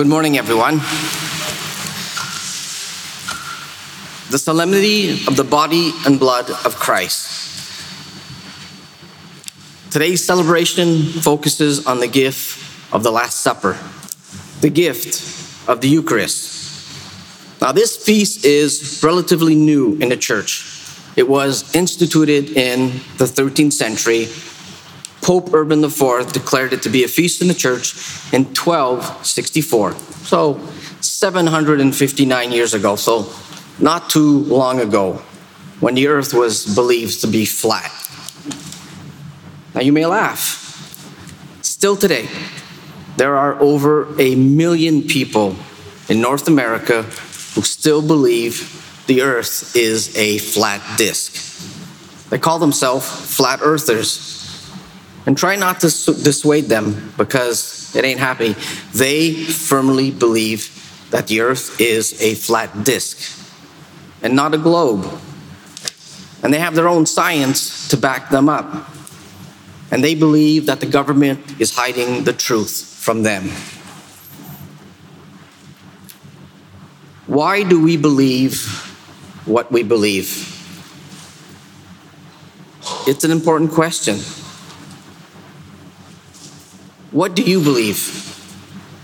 Good morning, everyone. The solemnity of the body and blood of Christ. Today's celebration focuses on the gift of the Last Supper, the gift of the Eucharist. Now, this feast is relatively new in the church. It was instituted in the 13th century Pope Urban IV declared it to be a feast in the church in 1264. So 759 years ago, so not too long ago, when the earth was believed to be flat. Now you may laugh. Still today, there are over a million people in North America who still believe the earth is a flat disk. They call themselves flat earthers and try not to dissuade them because it ain't happy. They firmly believe that the earth is a flat disk and not a globe. And they have their own science to back them up. And they believe that the government is hiding the truth from them. Why do we believe what we believe? It's an important question. What do you believe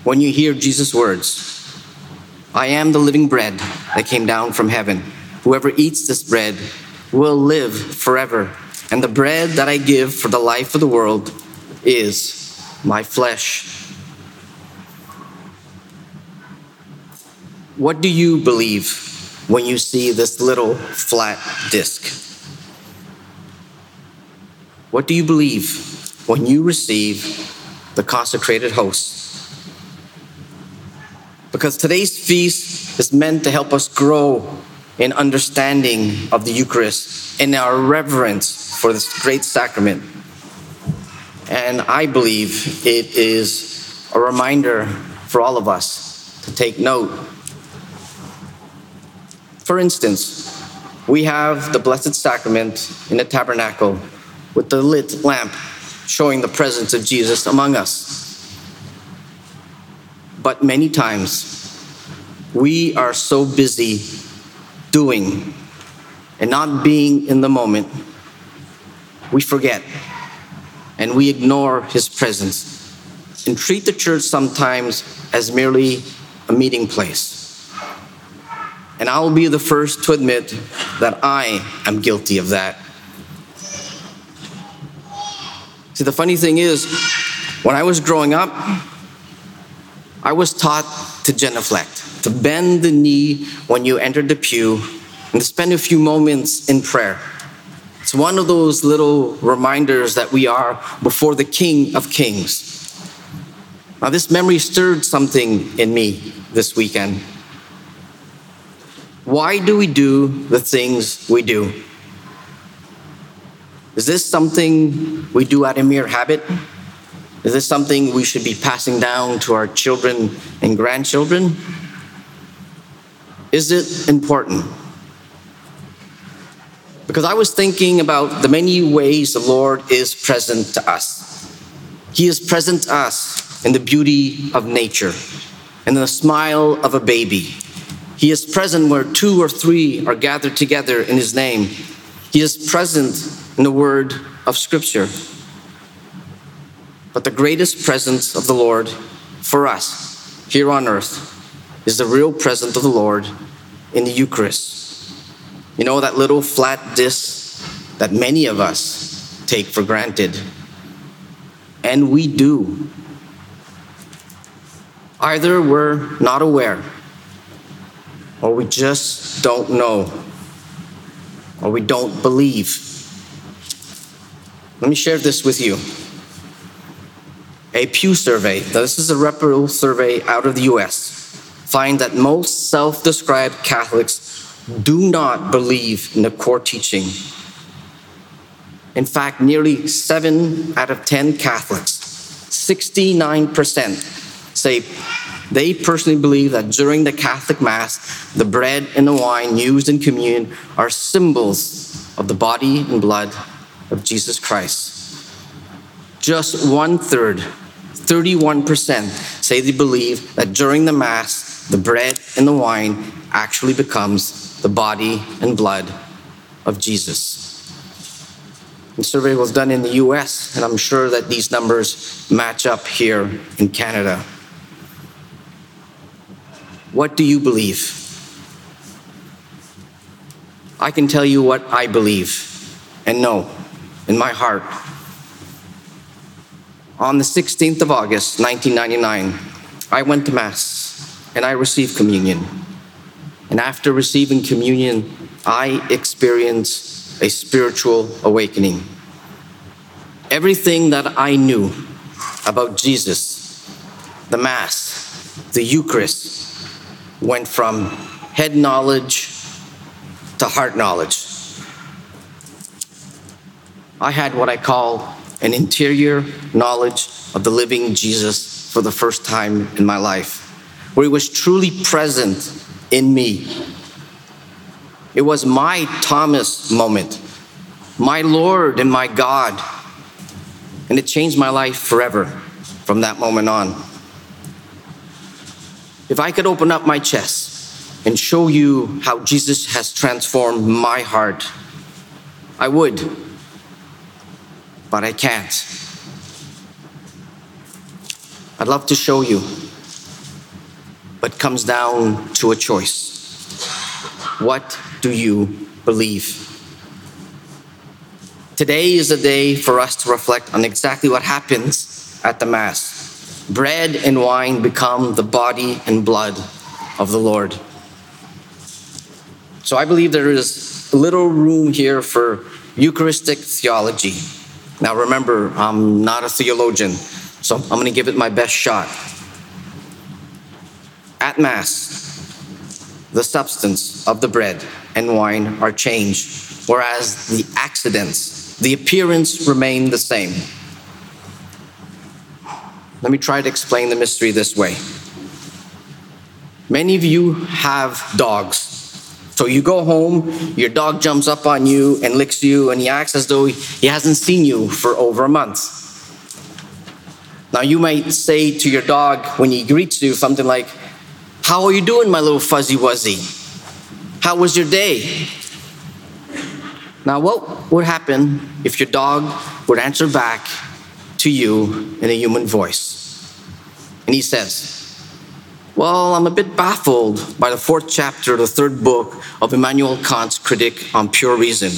when you hear Jesus' words? I am the living bread that came down from heaven. Whoever eats this bread will live forever. And the bread that I give for the life of the world is my flesh. What do you believe when you see this little flat disc? What do you believe when you receive the consecrated host. Because today's feast is meant to help us grow in understanding of the Eucharist and our reverence for this great sacrament. And I believe it is a reminder for all of us to take note. For instance, we have the Blessed Sacrament in the tabernacle with the lit lamp showing the presence of Jesus among us. But many times, we are so busy doing and not being in the moment, we forget and we ignore his presence and treat the church sometimes as merely a meeting place. And I will be the first to admit that I am guilty of that. See, the funny thing is, when I was growing up, I was taught to genuflect, to bend the knee when you entered the pew, and to spend a few moments in prayer. It's one of those little reminders that we are before the King of Kings. Now, this memory stirred something in me this weekend. Why do we do the things we do? Is this something we do out of mere habit? Is this something we should be passing down to our children and grandchildren? Is it important? Because I was thinking about the many ways the Lord is present to us. He is present to us in the beauty of nature, and in the smile of a baby. He is present where two or three are gathered together in His name. He is present in the word of Scripture. But the greatest presence of the Lord for us here on earth is the real presence of the Lord in the Eucharist. You know, that little flat disc that many of us take for granted. And we do. Either we're not aware, or we just don't know, or we don't believe. Let me share this with you. A Pew survey, this is a reputable survey out of the US, find that most self described Catholics do not believe in the core teaching. In fact, nearly 7 out of 10 Catholics, 69%, say they personally believe that during the Catholic Mass, the bread and the wine used in communion are symbols of the body and blood of Jesus Christ. Just one third, 31% say they believe that during the Mass, the bread and the wine actually becomes the body and blood of Jesus. The survey was done in the US, and I'm sure that these numbers match up here in Canada. What do you believe? I can tell you what I believe and know in my heart. On the 16th of August, 1999, I went to Mass and I received communion. And after receiving communion, I experienced a spiritual awakening. Everything that I knew about Jesus, the Mass, the Eucharist, went from head knowledge to heart knowledge. I had what I call an interior knowledge of the living Jesus for the first time in my life, where he was truly present in me it was my Thomas moment, my Lord and my God. And it changed my life forever from that moment on. If I could open up my chest and show you how Jesus has transformed my heart, I would. But I can't. I'd love to show you, but it comes down to a choice. What do you believe? Today is a day for us to reflect on exactly what happens at the Mass. Bread and wine become the body and blood of the Lord. So I believe there is little room here for Eucharistic theology. Now remember, I'm not a theologian, so I'm going to give it my best shot. At Mass, the substance of the bread and wine are changed, whereas the accidents, the appearance remain the same. Let me try to explain the mystery this way. Many of you have dogs. So you go home, your dog jumps up on you and licks you, and he acts as though he hasn't seen you for over a month. Now you might say to your dog when he greets you something like, how are you doing, my little fuzzy wuzzy? How was your day? Now, what would happen if your dog would answer back to you in a human voice? And he says, Well, I'm a bit baffled by the fourth chapter of the third book of Immanuel Kant's Critique on Pure Reason.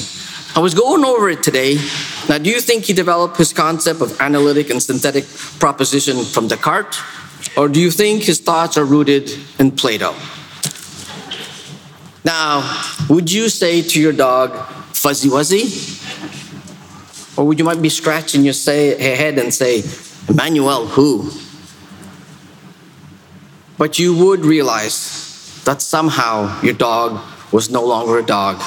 I was going over it today. Now, do you think he developed his concept of analytic and synthetic proposition from Descartes? Or do you think his thoughts are rooted in Plato? Now, would you say to your dog, fuzzy wuzzy? Or would you might be scratching your say, head and say, Immanuel, who? But you would realize that somehow your dog was no longer a dog,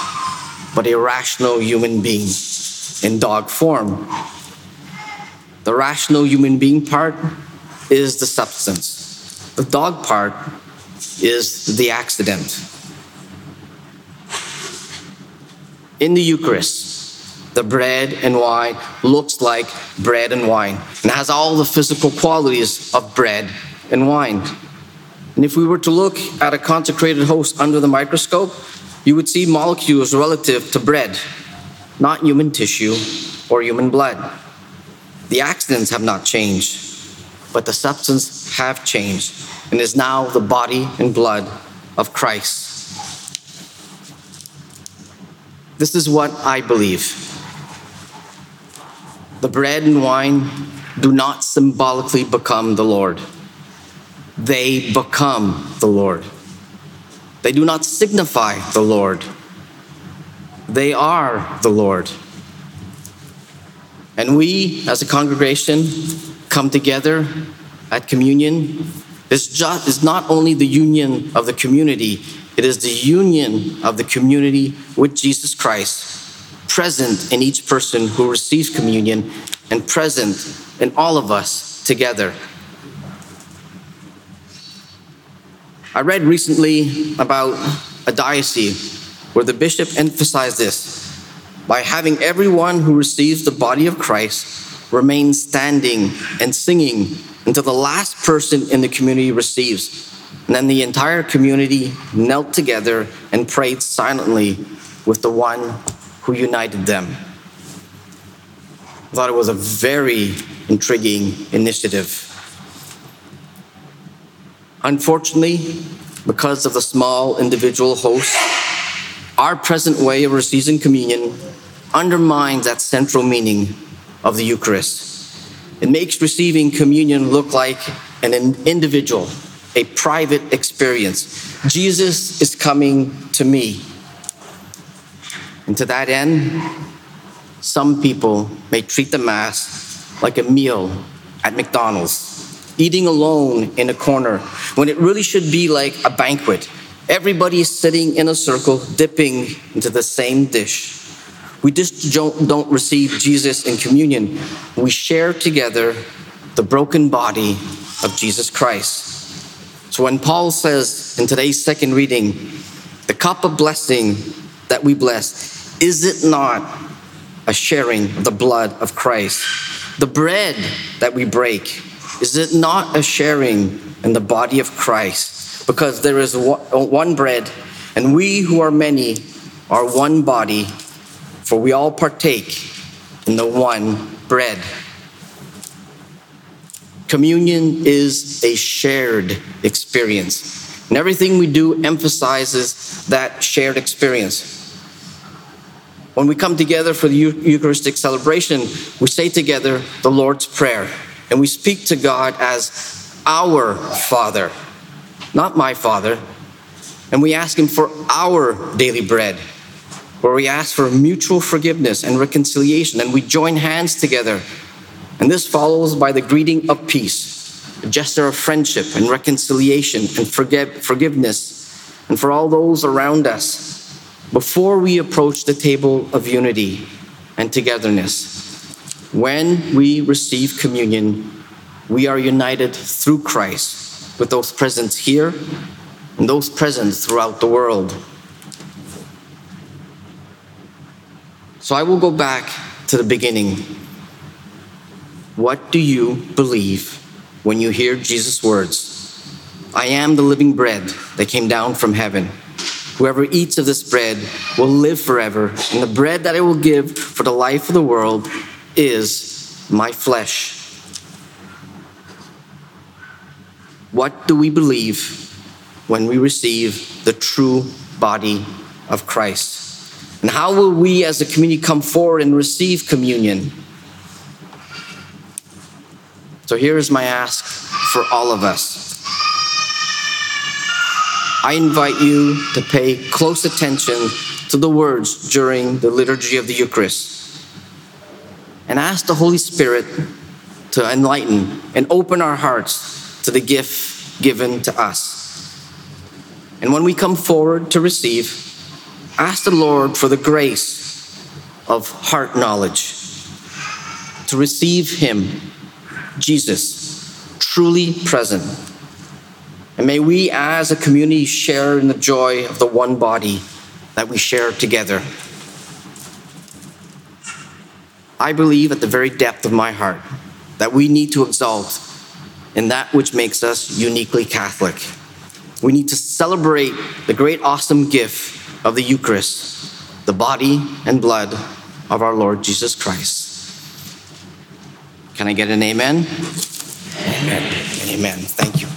but a rational human being in dog form. The rational human being part is the substance. The dog part is the accident. In the Eucharist, the bread and wine looks like bread and wine and has all the physical qualities of bread and wine. And if we were to look at a consecrated host under the microscope, you would see molecules relative to bread, not human tissue or human blood. The accidents have not changed but the substance have changed and is now the body and blood of Christ. This is what I believe. The bread and wine do not symbolically become the Lord. They become the Lord. They do not signify the Lord. They are the Lord. And we, as a congregation, come together at communion is, just, is not only the union of the community, it is the union of the community with Jesus Christ, present in each person who receives communion and present in all of us together. I read recently about a diocese where the bishop emphasized this by having everyone who receives the body of Christ remain standing and singing until the last person in the community receives. And then the entire community knelt together and prayed silently with the one who united them. I thought it was a very intriguing initiative. Unfortunately, because of the small individual host, our present way of receiving communion undermines that central meaning of the Eucharist. It makes receiving communion look like an individual, a private experience. Jesus is coming to me. And to that end, some people may treat the Mass like a meal at McDonald's, eating alone in a corner, when it really should be like a banquet. Everybody is sitting in a circle, dipping into the same dish. We just don't, don't receive Jesus in communion. We share together the broken body of Jesus Christ. So when Paul says in today's second reading, the cup of blessing that we bless, is it not a sharing of the blood of Christ? The bread that we break, is it not a sharing in the body of Christ? Because there is one bread, and we who are many are one body for we all partake in the one bread. Communion is a shared experience, and everything we do emphasizes that shared experience. When we come together for the Eucharistic celebration, we say together the Lord's Prayer, and we speak to God as our Father, not my Father, and we ask Him for our daily bread where we ask for mutual forgiveness and reconciliation, and we join hands together. And this follows by the greeting of peace, a gesture of friendship and reconciliation and forgive, forgiveness, and for all those around us before we approach the table of unity and togetherness. When we receive communion, we are united through Christ with those present here and those present throughout the world. So I will go back to the beginning. What do you believe when you hear Jesus' words? I am the living bread that came down from heaven. Whoever eats of this bread will live forever, and the bread that I will give for the life of the world is my flesh. What do we believe when we receive the true body of Christ? And how will we as a community come forward and receive communion? So here is my ask for all of us. I invite you to pay close attention to the words during the liturgy of the Eucharist and ask the Holy Spirit to enlighten and open our hearts to the gift given to us. And when we come forward to receive, Ask the Lord for the grace of heart knowledge to receive Him, Jesus, truly present. And may we as a community share in the joy of the one body that we share together. I believe at the very depth of my heart that we need to exalt in that which makes us uniquely Catholic. We need to celebrate the great, awesome gift of the Eucharist, the body and blood of our Lord Jesus Christ. Can I get an amen? Amen. Amen. Thank you.